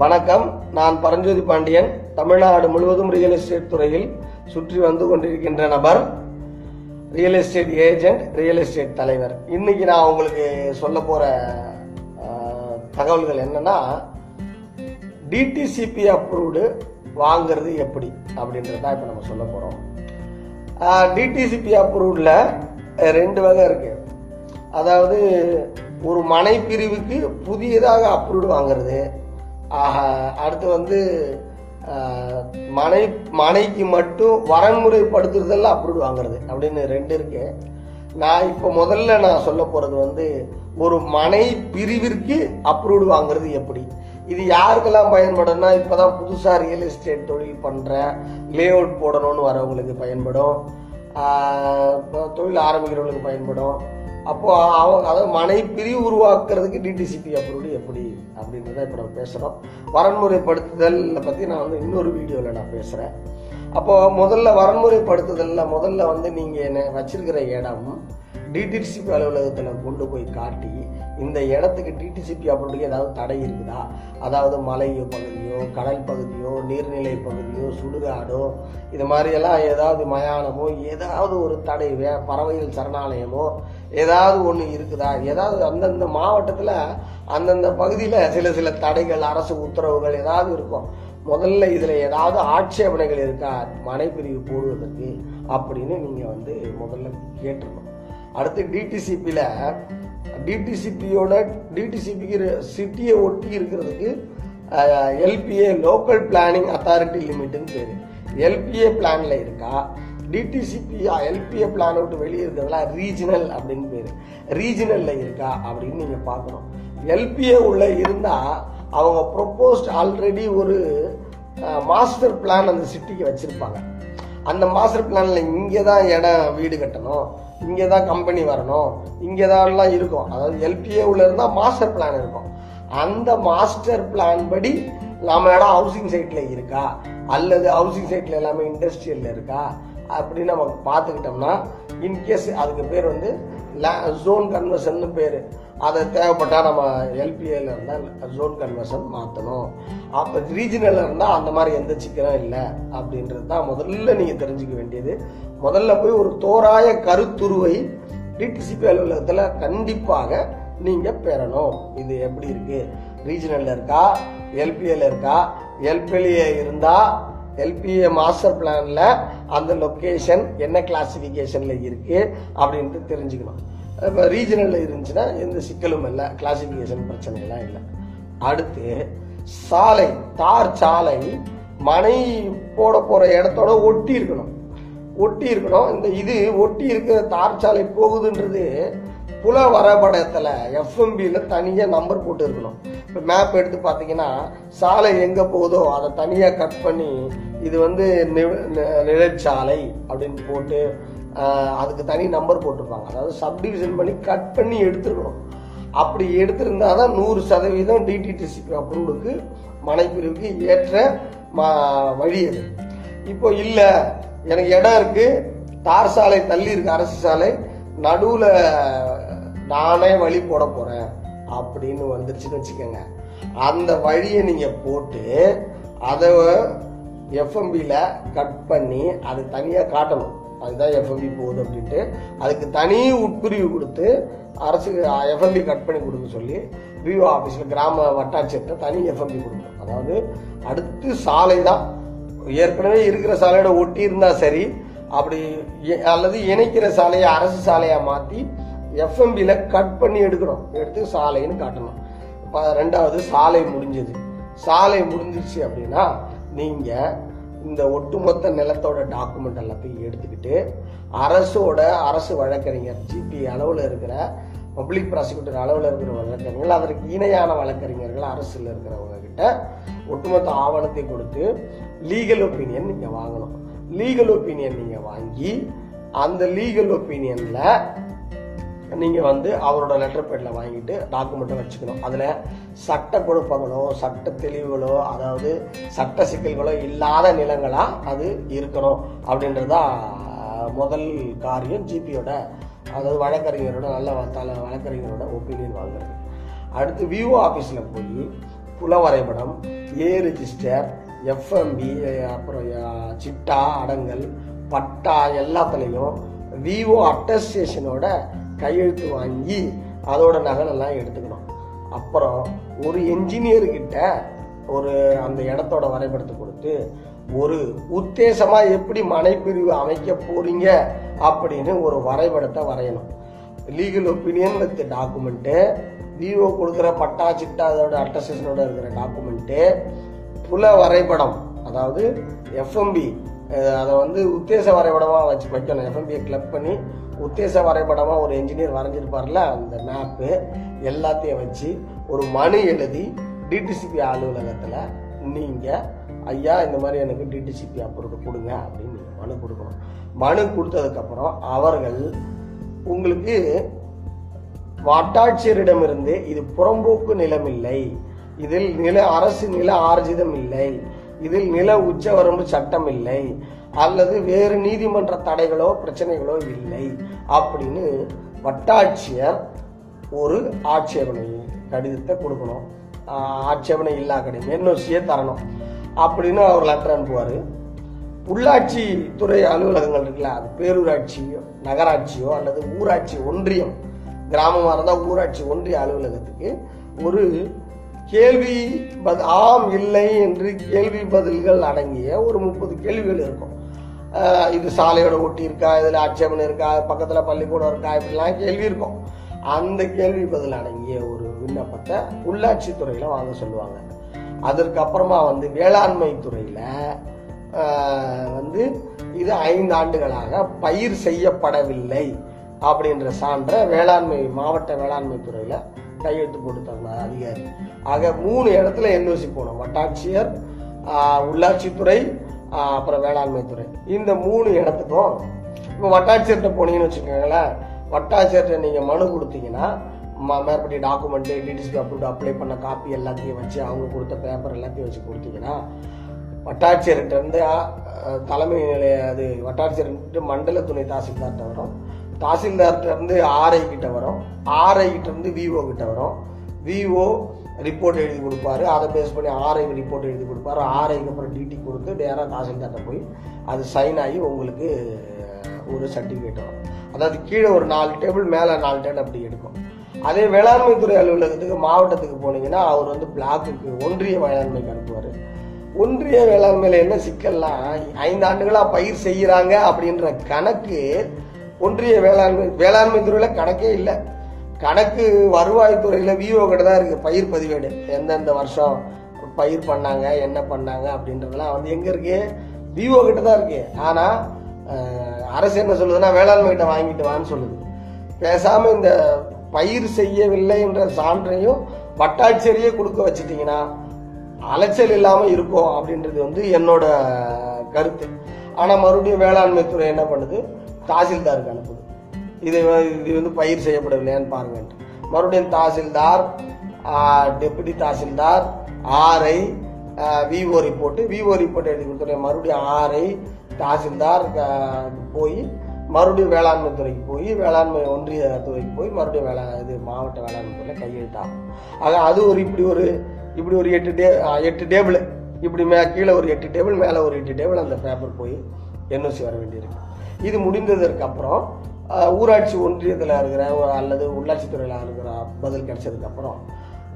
வணக்கம். நான் பரஞ்சோதி பாண்டியன். தமிழ்நாடு முழுவதும் ரியல் எஸ்டேட் துறையில் சுற்றி வந்து கொண்டிருக்கின்ற நபர் real estate agent real estate தலைவர். இன்னைக்கு நான் உங்களுக்கு சொல்ல போற தகவல்கள் என்னன்னா டிடிசிபி அப்ரூவ்டு வாங்குறது எப்படி அப்படின்றத இப்போ நம்ம சொல்ல போகிறோம் டிடிசிபி அப்ரூவ்டில் ரெண்டு வகை இருக்கு. அதாவது ஒரு மனை பிரிவுக்கு புதியதாக அப்ரூவ்டு வாங்குறது ஆஹா, அடுத்து வந்து மனை மனைக்கு மட்டும் வரன்முறைப்படுத்துறதெல்லாம் அப்ரூவ்டு வாங்குறது அப்படின்னு ரெண்டு இருக்கு. நான் இப்போ முதல்ல நான் சொல்ல போகிறது வந்து ஒரு மனை பிரிவிற்கு அப்ரூவ்டு வாங்குறது எப்படி? இது யாருக்கெல்லாம் பயன்படும்னா இப்பதான் புதுசாக ரியல் எஸ்டேட் தொழில் பண்ணுறேன் லே அவுட் போடணும்னு வரவங்களுக்கு பயன்படும். தொழில் ஆரம்பிக்கிறவங்களுக்கு பயன்படும். அப்போது அவங்க அதாவது மனை பிரிவு உருவாக்குறதுக்கு டிடிசிபி அப்ரூவ்டு எப்படி? அப்படின்றத இப்போ நம்ம பேசுகிறோம் வரன்முறைப்படுத்துதல் பற்றி நான் வந்து இன்னொரு வீடியோவில் நான் பேசுகிறேன் அப்போது முதல்ல வரன்முறைப்படுத்துதலில் முதல்ல வந்து நீங்கள் என்ன வச்சிருக்கிற இடம் டிடிசிபி அலுவலகத்தில் கொண்டு போய் காட்டி இந்த இடத்துக்கு டிடிசிபி அப்படின்னு ஏதாவது தடை இருக்குதா? அதாவது மலை பகுதியோ கடல் பகுதியோ நீர்நிலை பகுதியோ சுடுகாடோ இது மாதிரியெல்லாம் ஏதாவது மயானமோ ஏதாவது ஒரு தடை வே- பறவைகள் சரணாலயமோ ஏதாவது ஒன்று இருக்குதா? ஏதாவது அந்தந்த மாவட்டத்தில் அந்தந்த பகுதியில் சில சில தடைகள் அரசு உத்தரவுகள் ஏதாவது இருக்கும். முதல்ல இதில் ஏதாவது ஆட்சேபனைகள் இருக்கா? மனைப்பிரிவு போடுவதற்கு அப்படின்னு நீங்கள் வந்து முதல்ல கேட்டுருக்கோம் அடுத்து டிடிசிபியில் டிடிசிபியோட டிடிசிபிக்கு சிட்டியை ஒட்டி இருக்கிறதுக்கு எல்பிஏ லோக்கல் பிளானிங் அத்தாரிட்டி லிமிட்டுன்னு பேர். எல்பிஏ பிளானில் இருக்கா? டிடிசிபி எல்பிஏ பிளான் விட்டு வெளியே இருக்கிறதுலாம் ரீஜினல் அப்படின்னு பேர். ரீஜினலில் இருக்கா அப்படின்னு நீங்கள் பார்க்கணும். எல்பிஏ உள்ள இருந்தா அவங்க ப்ரொப்போஸ்ட் ஆல்ரெடி ஒரு மாஸ்டர் பிளான் அந்த சிட்டிக்கு வச்சிருப்பாங்க. அந்த மாஸ்டர் பிளான்ல இங்கே தான் இடம் வீடு கட்டணும் இங்கே தான் கம்பெனி வரணும் இங்கே தான்லாம் இருக்கும். அதாவது எல்பிஏ உள்ள இருந்தால் மாஸ்டர் பிளான் இருக்கும். அந்த மாஸ்டர் பிளான் படி நம்ம இடம் ஹவுசிங் சைட்ல இருக்கா? அல்லது ஹவுசிங் சைட்ல எல்லாமே இண்டஸ்ட்ரியலில் இருக்கா? அப்படின்னு நம்ம பார்த்துக்கிட்டோம்னா இன்கேஸ் அதுக்கு பேர் வந்து ஜோன் கன்வர்ஷன் பேர். அதை தேவைப்பட்டால் நம்ம எல்பிஏல இருந்தால் ஜோன் கன்வர்ஷன் மாற்றணும் அப்போ ரீஜனல் இருந்தால் அந்த மாதிரி எந்த சிக்கலும் இல்லை அப்படின்றது தான் முதல்ல நீங்கள் தெரிஞ்சுக்க வேண்டியது. முதல்ல போய் ஒரு தோராய கருத்துருவை டிடிசிபி அலுவலகத்தில் கண்டிப்பாக நீங்கள் பெறணும். இது எப்படி இருக்குது ரீஜினலில் இருக்கா? எல்பிஏல இருக்கா? எல்பிஏல இருந்தால் எல்பிஏ மாஸ்டர் பிளானில் அந்த லொக்கேஷன் என்ன கிளாசிபிகேஷன்ல இருக்குது அப்படின்ட்டு தெரிஞ்சுக்கணும். இப்போ ரீஜனலில் இருந்துச்சுன்னா எந்த சிக்கலும் இல்லை கிளாசிபிகேஷன் பிரச்சனைகள்லாம் இல்லை. அடுத்து சாலை தார் சாலை மனை போட போகிற இடத்தோட ஒட்டி இருக்கணும். ஒட்டி இருக்கணும். இந்த இது ஒட்டி இருக்கிற தார் சாலை போகுதுன்றது புல வரைபடத்தில் எஃப்எம்பியில் தனியாக நம்பர் போட்டு இருக்கணும். இப்போ மேப் எடுத்து பார்த்தீங்கன்னா சாலை எங்கே போகுதோ அதை தனியாக கட் பண்ணி இது வந்து நி- நிழற்சாலை அப்படின்னு போட்டு அதுக்கு தனி நம்பர் போட்டிருப்பாங்க. அதாவது சப்டிவிஷன் பண்ணி கட் பண்ணி எடுத்துருக்கணும். அப்படி எடுத்திருந்தா தான் நூறு சதவீதம் டிடிடிசிபி அப்ரூவ்டுக்கு மனைப்பிரிவுக்கு ஏற்ற ம- வழி அது. இப்போ இல்லை எனக்கு இடம் இருக்குது தார் சாலை தள்ளி இருக்கு அரசு சாலை நடுவில் நானே வழி போட போகிறேன் அப்படின்னு வந்துருச்சுன்னு வச்சுக்கோங்க. அந்த வழியை நீங்கள் போட்டு அதை எஃப்எம்பியில் கட் பண்ணி அது தனியாக காட்டணும். அதுதான் எஃப்எம்பி போகுது அப்படின்ட்டு. அதுக்கு தனி உட்பிரிவு கொடுத்து அரசு எஃப்எம்பி கட் பண்ணி கொடுக்க சொல்லி விஓ ஆஃபீஸில் கிராம வட்டாட்சியர்கிட்ட தனி எஃப்எம்பி கொடுக்கணும். அதாவது அடுத்து சாலை தான். ஏற்கனவே இருக்கிற சாலையோட ஒட்டி இருந்தால் சரி அப்படி அல்லது இணைக்கிற சாலையை அரசு சாலையாக மாற்றி எஃப்எம்பியில் கட் பண்ணி எடுக்கிறோம். எடுத்து சாலைன்னு காட்டணும். இப்போ ரெண்டாவது சாலை முடிஞ்சது. சாலை முடிஞ்சிருச்சு அப்படின்னா நீங்கள் இந்த ஒட்டுமொத்த நிலத்தோட டாக்குமெண்ட் எல்லாத்தையும் எடுத்துக்கிட்டு அரசோட அரசு வழக்கறிஞர் ஜிபி அளவில் இருக்கிற பப்ளிக் ப்ராசிக்யூட்டர் அளவில் இருக்கிற வழக்கறிஞர்கள் அதற்கு இணையான வழக்கறிஞர்கள் அரசில் இருக்கிறவங்க கிட்ட ஒட்டுமொத்த ஆவணத்தை கொடுத்து லீகல் ஒப்பீனியன் நீங்கள் வாங்கணும். லீகல் ஒப்பீனியன் நீங்கள் வாங்கி அந்த லீகல் ஒப்பீனியனில் நீங்கள் வந்து அவரோட லெட்டர் பேட்ல வாங்கிட்டு டாக்குமெண்ட்டை வச்சுக்கணும். அதில் சட்ட குழப்பங்களோ சட்ட தெளிவுகளோ அதாவது சட்ட சிக்கல்களோ இல்லாத நிலங்களாக அது இருக்கணும் அப்படின்றதா முதல் காரியம் ஜிபியோட அதாவது வழக்கறிஞரோட நல்ல தலை வழக்கறிஞரோட ஒப்பீனியன் வாங்குறது. அடுத்து விஓ ஆஃபீஸில் போய் புல வரைபடம் ஏ ரிஜிஸ்டர் எஃப்எம்பி அப்புறம் சிட்டா அடங்கல் பட்டா எல்லாத்துலேயும் விவோ அட்டஸ்டேஷனோட கையெழுத்து வாங்கி அதோட நகலெல்லாம் எடுத்துக்கணும். அப்புறம் ஒரு என்ஜினியர்கிட்ட ஒரு அந்த இடத்தோட வரைபடத்தை கொடுத்து ஒரு உத்தேசமாக எப்படி மனைப்பிரிவு அமைக்க போறீங்க? அப்படின்னு ஒரு வரைபடத்தை வரையணும். Legal opinion with document VO கொடுக்குற பட்டா சிட்டா அதோட அட்டஸ்டேஷனோட இருக்கிற டாக்குமெண்ட்டு புல வரைபடம் அதாவது எஃப்எம்பி அதை வந்து உத்தேச வரைபடமாக வச்சு வைக்கணும். எஃப்எம்பியை கிளப் பண்ணி உத்தேச வரைபடமாக ஒரு என்ஜினியர் வரைஞ்சிருப்பார்ல அந்த மேப்பு எல்லாத்தையும் வச்சு ஒரு மனு எழுதி டிடிசிபி அலுவலகத்தில் நீங்கள் ஐயா இந்த மாதிரி எனக்கு டிடிசிபி அப்ரூவ் கொடுங்க அப்படின்னு நீங்கள் மனு கொடுக்கணும். மனு கொடுத்ததுக்கப்புறம் அவர்கள் உங்களுக்கு வட்டாட்சியரிடமிருந்து இது புறம்போக்கு நிலமில்லை. இதில் நில அரசு நில ஆர்ஜிதம் இல்லை. இதில் நில உச்சவரம்பு சட்டம் இல்லை அல்லது வேறு நீதிமன்ற தடைகளோ பிரச்சனைகளோ இல்லை. அப்படின்னு வட்டாட்சியர் ஒரு ஆட்சேபனை கடிதத்தை கொடுக்கணும். ஆட்சேபனை இல்லா கடிதம் என்ஓசியை தரணும் அப்படின்னு அவர் லெட்டர் அனுப்புவார். உள்ளாட்சி துறை அலுவலகங்கள் இருக்குல்ல அது பேரூராட்சியோ நகராட்சியோ அல்லது ஊராட்சி ஒன்றியம் கிராமமாக இருந்தால் ஊராட்சி ஒன்றிய அலுவலகத்துக்கு ஒரு கேள்வி பத் ஆம் இல்லை என்று கேள்வி பதில்கள் அடங்கிய ஒரு முப்பது கேள்விகள் இருக்கும். இது சாலையோட ஒட்டி இருக்கா இதில் ஆட்சேபனை இருக்கா பக்கத்தில் பள்ளிக்கூடம் இருக்கா இப்படிலாம் கேள்வி இருக்கும். அந்த கேள்வி பதில் அடங்கிய ஒரு விண்ணப்பத்தை உள்ளாட்சி துறையில் வாங்க சொல்லுவாங்க. அதற்கப்புறமா வந்து வேளாண்மை துறையில் வந்து இது ஐந்து ஆண்டுகளாக பயிர் செய்யப்படவில்லை அப்படின்ற சான்றை வேளாண்மை மாவட்ட வேளாண்மை துறையில் கையெழுத்து போட்டு தந்தார் அதிகாரி. ஆக மூணு இடத்துல என்ஓசி போனோம். வட்டாட்சியர் உள்ளாட்சித்துறை அப்புறம் வேளாண்மை துறை. இந்த மூணு இடத்துக்கும் இப்போ வட்டாட்சியர்கிட்ட போனீங்கன்னு வச்சுக்கோங்களேன் வட்டாட்சியர்கிட்ட நீங்கள் மனு கொடுத்தீங்கன்னா ம- மேற்படி டாக்குமெண்ட்டு டிடிசிபி அப்ரூவ் அப்ளை பண்ண காப்பி எல்லாத்தையும் வச்சு அவங்க கொடுத்த பேப்பர் எல்லாத்தையும் வச்சு கொடுத்தீங்கன்னா வட்டாட்சியர்கிட்ட இருந்து தலைமை நிலைய அது வட்டாட்சியர்கிட்ட மண்டல துணை தாசில்தார்கிட்ட வரும். தாசில்தார்கிட்ட இருந்து ஆர்ஐ கிட்ட வரும். ஆர்ஐ கிட்ட இருந்து விஓ கிட்ட வரும். விஓ ரிப்போர்ட் எழுதி கொடுப்பாரு. அதை பேஸ் பண்ணி ஆர்ஐக்கு ரிப்போர்ட் எழுதி கொடுப்பாரு. ஆர்ஐக்கு அப்புறம் டிடி கொடுத்து நேராக தாசில்தார்கிட்ட போய் அது சைன் ஆகி உங்களுக்கு ஒரு சர்டிஃபிகேட் வரும். அதாவது கீழே ஒரு நாலு டேபிள் மேலே நாலு டேபிள் அப்படி எடுக்கும். அதே வேளாண்மை துறை அலுவலகத்துக்கு மாவட்டத்துக்கு போனீங்கன்னா அவர் வந்து பிளாக்குக்கு ஒன்றிய வேளாண்மைக்கு அனுப்புவார். ஒன்றிய வேளாண்மையில் என்ன சிக்கல்னா ஐந்து ஆண்டுகளாக பயிர் செய்கிறாங்க அப்படின்ற கணக்கு ஒன்றிய வேளாண்மை வேளாண்மை துறையில் கணக்கே இல்லை. கணக்கு வருவாய்த்துறையில விஓ கிட்ட தான் இருக்குது பயிர் பதிவேடு. எந்தெந்த வருஷம் பயிர் பண்ணாங்க என்ன பண்ணாங்க அப்படின்றதெல்லாம் வந்து எங்கே இருக்கு? விஓ கிட்ட தான் இருக்கு. ஆனால் அரசு என்ன சொல்லுதுன்னா வேளாண்மை கிட்ட வாங்கிட்டு வான்னு சொல்லுது. பேசாமல் இந்த பயிர் செய்யவில்லை என்ற சான்றையும் வட்டாட்சியரையே கொடுக்க வச்சுட்டிங்கன்னா அலைச்சல் இல்லாமல் இருக்கும் அப்படின்றது வந்து என்னோட கருத்து. ஆனால் மறுபடியும் வேளாண்மை துறை என்ன பண்ணுது? தாசில்தாருக்கு அனுப்புது. இது இது வந்து பயிர் செய்யப்படவில்லையான்னு பாருங்கன்ட்டு மறுபடியும் tahsildar deputy tahsildar RI VO report VO report எழுதி கொடுத்துருவேன் மறுபடியும் ஆர்ஐ தாசில்தார் போய் மறுபடியும் வேளாண்மை துறைக்கு போய் வேளாண்மை ஒன்றிய துறைக்கு போய் மறுபடியும் வேளா இது மாவட்ட வேளாண்மை துறையில் கையெழுத்தாகும். ஆக அது ஒரு இப்படி ஒரு இப்படி ஒரு எட்டு டே எட்டு டேபிள் இப்படி மே கீழே ஒரு எட்டு டேபிள் மேலே ஒரு எட்டு டேபிள் அந்த பேப்பர் போய் என்ஓசி வர வேண்டியிருக்கு. இது முடிந்ததற்கு அப்புறம் ஊராட்சி ஒன்றியத்தில் இருக்கிற ஒரு- அல்லது உள்ளாட்சித்துறையில் இருக்கிற பதில் கிடைச்சதுக்கப்புறம்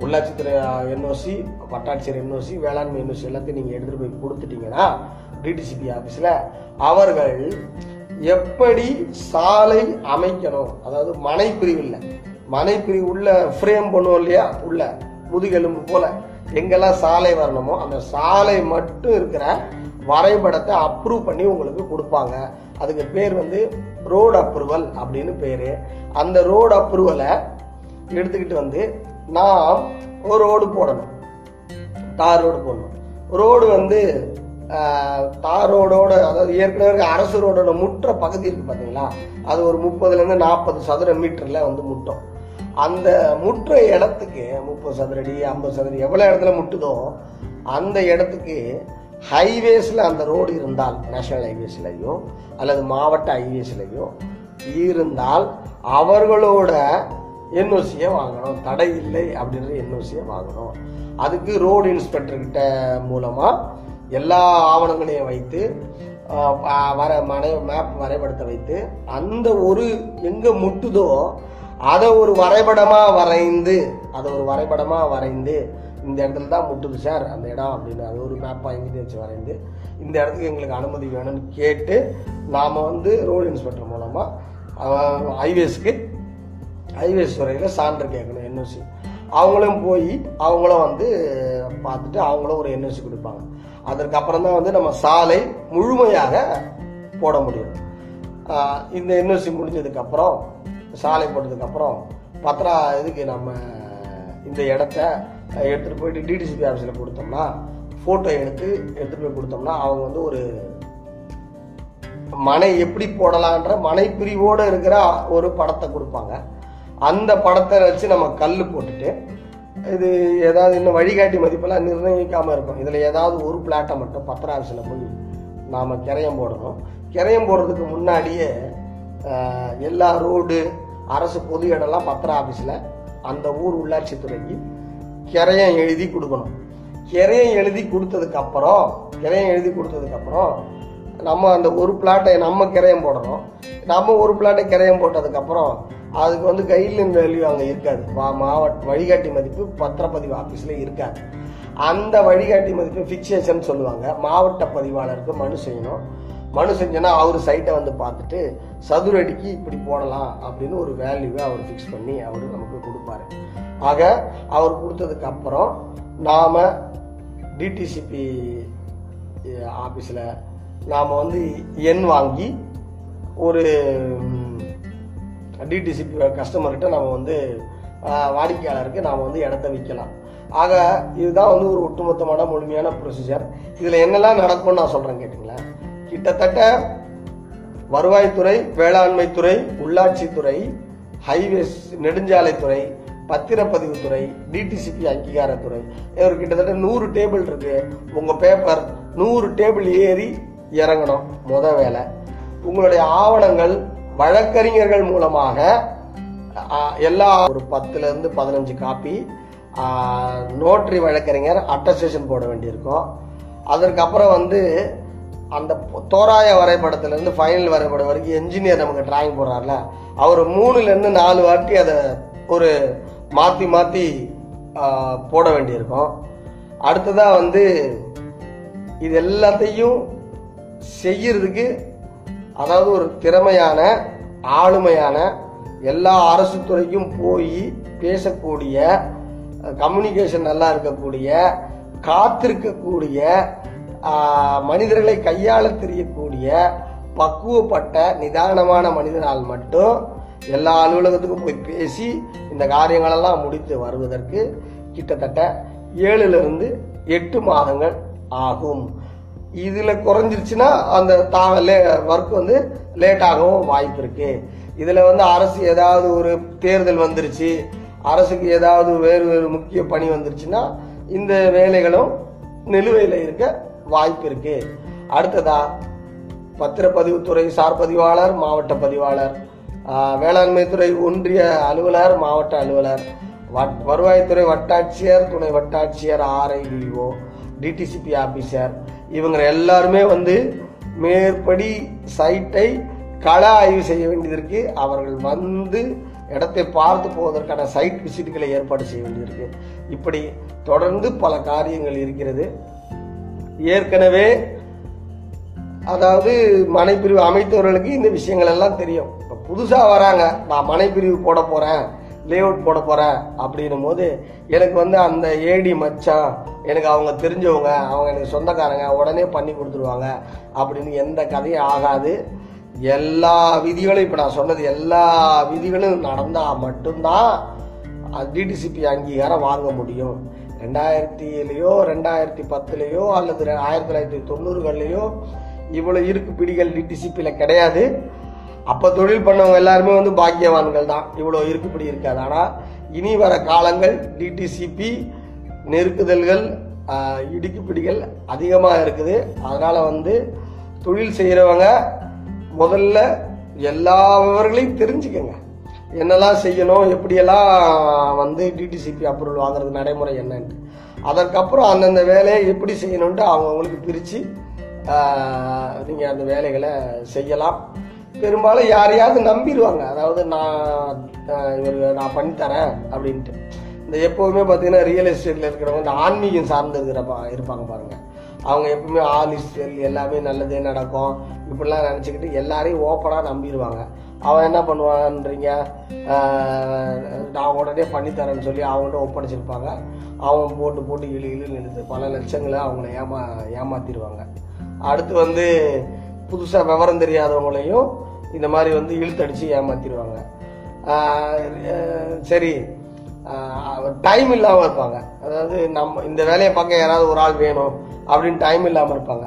உள்ளாட்சித்துறை என்ஓசி வட்டாட்சியர் என்ஓசி வேளாண்மை என்ஓசி எல்லாத்தையும் நீங்கள் எடுத்துகிட்டு போய் கொடுத்துட்டீங்கன்னா டிடிசிபி ஆஃபீஸில் அவர்கள் எப்படி சாலை அமைக்கணும்? அதாவது மனை பிரிவு இல்லை. மனை பிரிவு உள்ள ஃப்ரேம் பண்ணுவோம் இல்லையா? உள்ள முதுகெலும்பு போல எங்கெல்லாம் சாலை வரணுமோ அந்த சாலை மட்டும் இருக்கிற வரைபடத்தை அப்ரூவ் பண்ணி உங்களுக்கு கொடுப்பாங்க. அதுக்கு பேர் வந்து ரோடு அப்ரூவல் அப்படின்னு பேர். அந்த ரோடு அப்ரூவலை எடுத்துக்கிட்டு வந்து நாம் ஒரு ரோடு போடணும். தார் ரோடு போடணும். ரோடு வந்து தார் ரோடோட அதாவது ஏற்கனவே அரசு ரோடோட முற்ற பகுதி இருக்கு பார்த்தீங்களா அது ஒரு முப்பதுலேருந்து நாற்பது சதுர மீட்டரில் வந்து முட்டும். அந்த முற்ற இடத்துக்கு முப்பது சதுரடி ஐம்பது சதுரடி எவ்வளோ இடத்துல முட்டுதோ அந்த இடத்துக்கு ஹைவேஸில் அந்த ரோடு இருந்தால் நேஷனல் ஹைவேஸ்லையோ அல்லது மாவட்ட ஹைவேஸ்லையோ இருந்தால் அவர்களோட என்ஓசியை வாங்கணும். தடை இல்லை அப்படின்ற என்ஓசியை வாங்கணும். அதுக்கு ரோடு இன்ஸ்பெக்டர்கிட்ட மூலமாக எல்லா ஆவணங்களையும் வைத்து வர மனை மேப் வரைபடத்தை வைத்து அந்த ஒரு எங்கே முட்டுதோ அதை ஒரு வரைபடமாக வரைந்து அதை ஒரு வரைபடமாக வரைந்து இந்த இடத்துல தான் முட்டுது சார் அந்த இடம் அப்படின்னு. அது ஒரு மேப் வாங்கிட்டு வச்சு வரைந்து இந்த இடத்துக்கு எங்களுக்கு அனுமதி வேணும்னு கேட்டு நாம் வந்து ரோடு இன்ஸ்பெக்டர் மூலமாக ஹைவேஸ்க்கு ஹைவேஸ் துறையில் சான்று கேட்கணும் என்ஓசி அவங்களும் போய் அவங்களும் வந்து பார்த்துட்டு அவங்களும் ஒரு என்ஓசி கொடுப்பாங்க. அதற்கப்புறம் தான் வந்து நம்ம சாலை முழுமையாக போட முடியும். இந்த என்ஓசி முடிஞ்சதுக்கப்புறம் சாலை போட்டதுக்கப்புறம் பத்திரா இதுக்கு நம்ம இந்த இடத்த எடுத்துகிட்டு போயிட்டு டிடிசிபி ஆஃபீஸில் கொடுத்தோம்னா ஃபோட்டோ எடுத்து எடுத்துகிட்டு போய் கொடுத்தோம்னா அவங்க வந்து ஒரு மனை எப்படி போடலான்ற மனை பிரிவோடு இருக்கிற ஒரு படத்தை கொடுப்பாங்க. அந்த படத்தை வச்சு நம்ம கல் போட்டுட்டு இது ஏதாவது இன்னும் வழிகாட்டி மதிப்பெல்லாம் நிர்ணயிக்காமல் இருக்கும். இதில் ஏதாவது ஒரு பிளாட்டை மட்டும் பத்திர ஆஃபீஸில் போய் நாம் கிரையம் போடணும். கிரையம் போடுறதுக்கு முன்னாடியே எல்லா ரோடு அரசு பொது இடம்லாம் பத்திர ஆஃபீஸில் அந்த ஊர் உள்ளாட்சி துறைக்கு கிரையம் எழுதி கொடுக்கணும். கிரையம் எழுதி கொடுத்ததுக்கு அப்புறம் எழுதி கொடுத்ததுக்கு அப்புறம் நம்ம அந்த ஒரு பிளாட்டை நம்ம கிரையம் போடுறோம் நம்ம ஒரு பிளாட்டை கிரையம் போட்டதுக்கு அப்புறம் அதுக்கு வந்து கைட்லைன் வேல்யூ அங்கே இருக்காது. வா- மாவட்ட வழிகாட்டி மதிப்பு பத்திரப்பதிவு ஆஃபீஸில் இருக்காது. அந்த வழிகாட்டி மதிப்பு ஃபிக்ஸேஷன் சொல்லுவாங்க. மாவட்ட பதிவாளருக்கு மனு செய்யணும். மனு செஞ்சோன்னா அவர் சைட்டை வந்து பார்த்துட்டு சதுரடிக்கு இப்படி போடலாம் அப்படின்னு ஒரு வேல்யூவை அவர் ஃபிக்ஸ் பண்ணி அவர் நமக்கு கொடுப்பாரு. ஆக அவர் கொடுத்ததுக்கு அப்புறம் நாம் டிடிசிபி ஆஃபீஸில் நாம் வந்து எண் வாங்கி ஒரு டிடிசிபி கஸ்டமர்கிட்ட நம்ம வந்து வாடிக்கையாளருக்கு நாம் வந்து இடத்த விற்கலாம் ஆக இதுதான் வந்து ஒரு ஒட்டுமொத்தமான முழுமையான ப்ரொசீஜர் இதில் என்னெல்லாம் நடக்கும்னு நான் சொல்கிறேன் கேட்டிங்களா கிட்டத்தட்ட வருவாய்த்துறை வேளாண்மைத்துறை உள்ளாட்சித்துறை ஹைவேஸ் நெடுஞ்சாலைத்துறை பத்திரப்பதிவுத்துறை டிடிசிபி அங்கீகாரத்துறை. இவர் கிட்டத்தட்ட நூறு டேபிள் இருக்கு. உங்கள் பேப்பர் நூறு டேபிள் ஏறி இறங்கணும். முத வேலை. உங்களுடைய ஆவணங்கள் வழக்கறிஞர்கள் மூலமாக எல்லா ஒரு பத்துலேருந்து பதினஞ்சு காப்பி நோட்டரி வழக்கறிஞர் அட்டஸ்டேஷன் போட வேண்டியிருக்கும். அதற்கப்புறம் வந்து அந்த தோராய வரைபடத்துலேருந்து ஃபைனல் வரைபடம் வரைக்கும் என்ஜினியர் நமக்கு டிராயிங் போடுறாருல. அவர் மூணுலேருந்து நாலு வாட்டி அதை ஒரு மாற்றி மாற்றி போட வேண்டியிருக்கும். அடுத்ததாக வந்து இது எல்லாத்தையும் செய்யறதுக்கு அதாவது ஒரு திறமையான ஆளுமையான எல்லா அரசு துறைக்கும் போய் பேசக்கூடிய கம்யூனிகேஷன் நல்லா இருக்கக்கூடிய காத்திருக்கக்கூடிய மனிதர்களை கையாள தெரியக்கூடிய பக்குவப்பட்ட நிதானமான மனிதனால் மட்டும் எல்லா அலுவலகத்துக்கும் போய் பேசி இந்த காரியங்களெல்லாம் முடித்து வருவதற்கு கிட்டத்தட்ட ஏழுலேருந்து எட்டு மாதங்கள் ஆகும். இதில் குறைஞ்சிருச்சுன்னா அந்த தா லே ஒர்க் வந்து லேட்டாகவும் வாய்ப்பு இருக்குது இதில் வந்து அரசு ஏதாவது ஒரு தேர்தல் வந்துருச்சு அரசுக்கு ஏதாவது வேறு வேறு முக்கிய பணி வந்துருச்சுன்னா இந்த வேலைகளும் நிலுவையில் இருக்க வாய்ப்பு இருக்குது அடுத்ததா பத்திரப்பதிவுத்துறை சார் பதிவாளர் மாவட்ட பதிவாளர் வேளாண்மைத்துறை ஒன்றிய அலுவலர் மாவட்ட அலுவலர் வட்- வருவாய்த்துறை வட்டாட்சியர் துணை வட்டாட்சியர் ஆர்ஐடிஓ டிடிசிபி ஆபீசர் இவங்க எல்லாருமே வந்து மேற்படி சைட்டை கள ஆய்வு செய்ய வேண்டியதற்கு அவர்கள் வந்து இடத்தை பார்த்து போவதற்கான சைட் விசிட்டுகளை ஏற்பாடு செய்ய வேண்டியிருக்கு இப்படி தொடர்ந்து பல காரியங்கள் இருக்கிறது. ஏற்கனவே அதாவது மனைப்பிரிவு அமைத்தவர்களுக்கு இந்த விஷயங்கள் எல்லாம் தெரியும். புதுசாக வராங்க. நான் மனைப்பிரிவு போட போகிறேன் லேஅவுட் போட போகிறேன் அப்படின்னும் போது எனக்கு வந்து அந்த ஏடி மச்சான் எனக்கு அவங்க தெரிஞ்சவங்க அவங்க எனக்கு சொந்தக்காரங்க உடனே பண்ணி கொடுத்துருவாங்க அப்படின்னு எந்த கதையும் ஆகாது. எல்லா விதிகளும் இப்போ நான் சொன்னது எல்லா விதிகளும் நடந்தால் மட்டும்தான் டிடிசிபி அங்கீகாரம் வாங்க முடியும். ரெண்டாயிரத்திலையோ ரெண்டாயிரத்தி பத்துலையோ அல்லது ஆயிரத்தி தொள்ளாயிரத்தி தொண்ணூறுகள்லேயோ இவ்வளோ இருக்கு பிடிகள் டிடிசிபியில் கிடையாது. அப்ப தொழில் பண்ணவங்க எல்லாருமே வந்து பாக்கியவான்கள் தான். இவ்வளோ இருக்கப்படி இருக்காது. ஆனால் இனி வர காலங்கள் டிடிசிபி நெருக்குதல்கள் இடுக்குப்பிடிகள் அதிகமாக இருக்குது. அதனால வந்து தொழில் செய்கிறவங்க முதல்ல எல்லா விவரங்களையும் தெரிஞ்சுக்கங்க. என்னெல்லாம் செய்யணும் எப்படியெல்லாம் வந்து டிடிசிபி அப்ரூவல் வாங்குறது நடைமுறை என்னன்ட்டு. அதற்கப்புறம் அந்தந்த வேலையை எப்படி செய்யணுன்ட்டு அவங்கவுங்களுக்கு பிரித்து நீங்கள் அந்த வேலைகளை செய்யலாம். பெரும்பாலும் யாரையாவது நம்பிடுவாங்க. அதாவது நான் இவர் நான் பண்ணித்தரேன் அப்படின்ட்டு. இந்த எப்போவுமே பார்த்தீங்கன்னா ரியல் எஸ்டேட்டில் இருக்கிறவங்க இந்த ஆன்மீகம் சார்ந்து இருக்கிற பா- இருப்பாங்க பாருங்க. அவங்க எப்பவுமே ஆல் இஸ் வெல் எல்லாமே நல்லதே நடக்கும். இப்படிலாம் நினச்சிக்கிட்டு எல்லாரையும் ஓப்பனாக நம்பிடுவாங்க. அவன் என்ன பண்ணுவான்றீங்க? நான் உடனே பண்ணித்தரேன்னு சொல்லி அவங்கள்ட்ட ஒப்படைச்சிருப்பாங்க. அவன் போட்டு போட்டு இழு இழுன்னு இழுத்து பல லட்சங்களை அவங்கள ஏமா ஏமாத்திடுவாங்க. அடுத்து வந்து புதுசாக விவரம் தெரியாதவங்களையும் இந்த மாதிரி வந்து இழுத்தடிச்சு ஏமாத்திடுவாங்க. சரி. டைம் இல்லாமல் இருப்பாங்க. அதாவது நம்ம இந்த வேலையை பார்க்க யாராவது ஒரு ஆள் வேணும் அப்படின்னு டைம் இல்லாமல் இருப்பாங்க.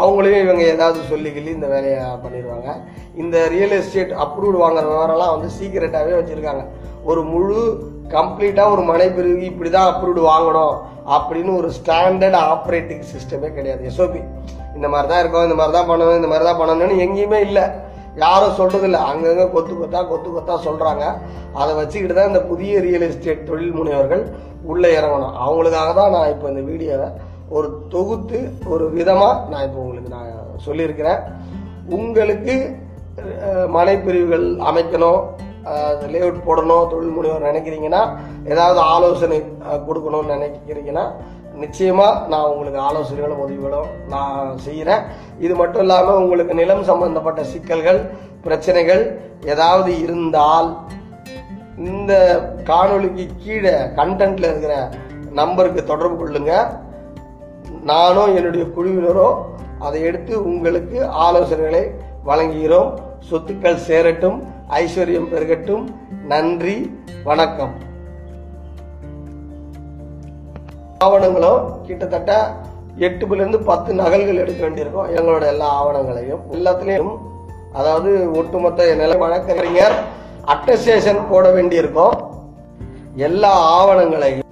அவங்களையும் இவங்க ஏதாவது சொல்லிக்கிள்ளி இந்த வேலையை பண்ணிடுவாங்க. இந்த ரியல் எஸ்டேட் அப்ரூவ்டு வாங்குற விவரம்லாம் வந்து சீக்கிரட்டாகவே வச்சுருக்காங்க. ஒரு முழு கம்ப்ளீட்டாக ஒரு மனை பிரிவு இப்படி தான் அப்ரூவ்டு வாங்கணும் அப்படின்னு ஒரு ஸ்டாண்டர்ட் ஆப்ரேட்டிங் சிஸ்டமே கிடையாது. எஸ்ஓபி இந்த மாதிரி தான் இருக்கும் இந்த மாதிரி தான் பண்ணணும் இந்த மாதிரி தான் பண்ணணும்னு எங்கேயுமே இல்லை. யாரும் சொல்றது இல்லை அங்கங்க கொத்து கொத்தா கொத்து கொத்தா சொல்கிறாங்க அதை வச்சுக்கிட்டு தான் இந்த புதிய ரியல் எஸ்டேட் தொழில் முனைவர்கள் உள்ளே இறங்கணும். அவங்களுக்காக தான் நான் இப்போ இந்த வீடியோவை ஒரு தொகுத்து ஒரு விதமாக நான் இப்போ உங்களுக்கு நான் சொல்லியிருக்கிறேன். உங்களுக்கு அஹ், மனைப்பிரிவுகள் அமைக்கணும் லேஅவுட் போடணும் தொழில் முனைவர் நினைக்கிறீங்கன்னா ஏதாவது ஆலோசனை கொடுக்கணும்னு நினைக்கிறீங்கன்னா நிச்சயமாக நான் உங்களுக்கு ஆலோசனைகளும் உதவிகளும் நான் செய்கிறேன் இது மட்டும் இல்லாமல் உங்களுக்கு நிலம் சம்பந்தப்பட்ட சிக்கல்கள் பிரச்சனைகள் ஏதாவது இருந்தால் இந்த காணொலிக்கு கீழே கண்டென்ட்ல இருக்கிற நம்பருக்கு தொடர்பு கொள்ளுங்க. நானும் என்னுடைய குழுவினரோ அதை எடுத்து உங்களுக்கு ஆலோசனைகளை வழங்குகிறோம். சொத்துக்கள் சேரட்டும் ஐஸ்வர்யம் பெருகட்டும். நன்றி வணக்கம். ஆவணங்களும் கிட்டத்தட்ட எட்டுலேருந்து பத்து நகல்கள் எடுக்க வேண்டியிருக்கும். எங்களோட எல்லா ஆவணங்களையும். எல்லாத்துலேயும் அதாவது ஒட்டுமொத்த நில வழக்கறிஞர் அட்டஸ்டேஷன் போட வேண்டியிருக்கும். எல்லா ஆவணங்களையும்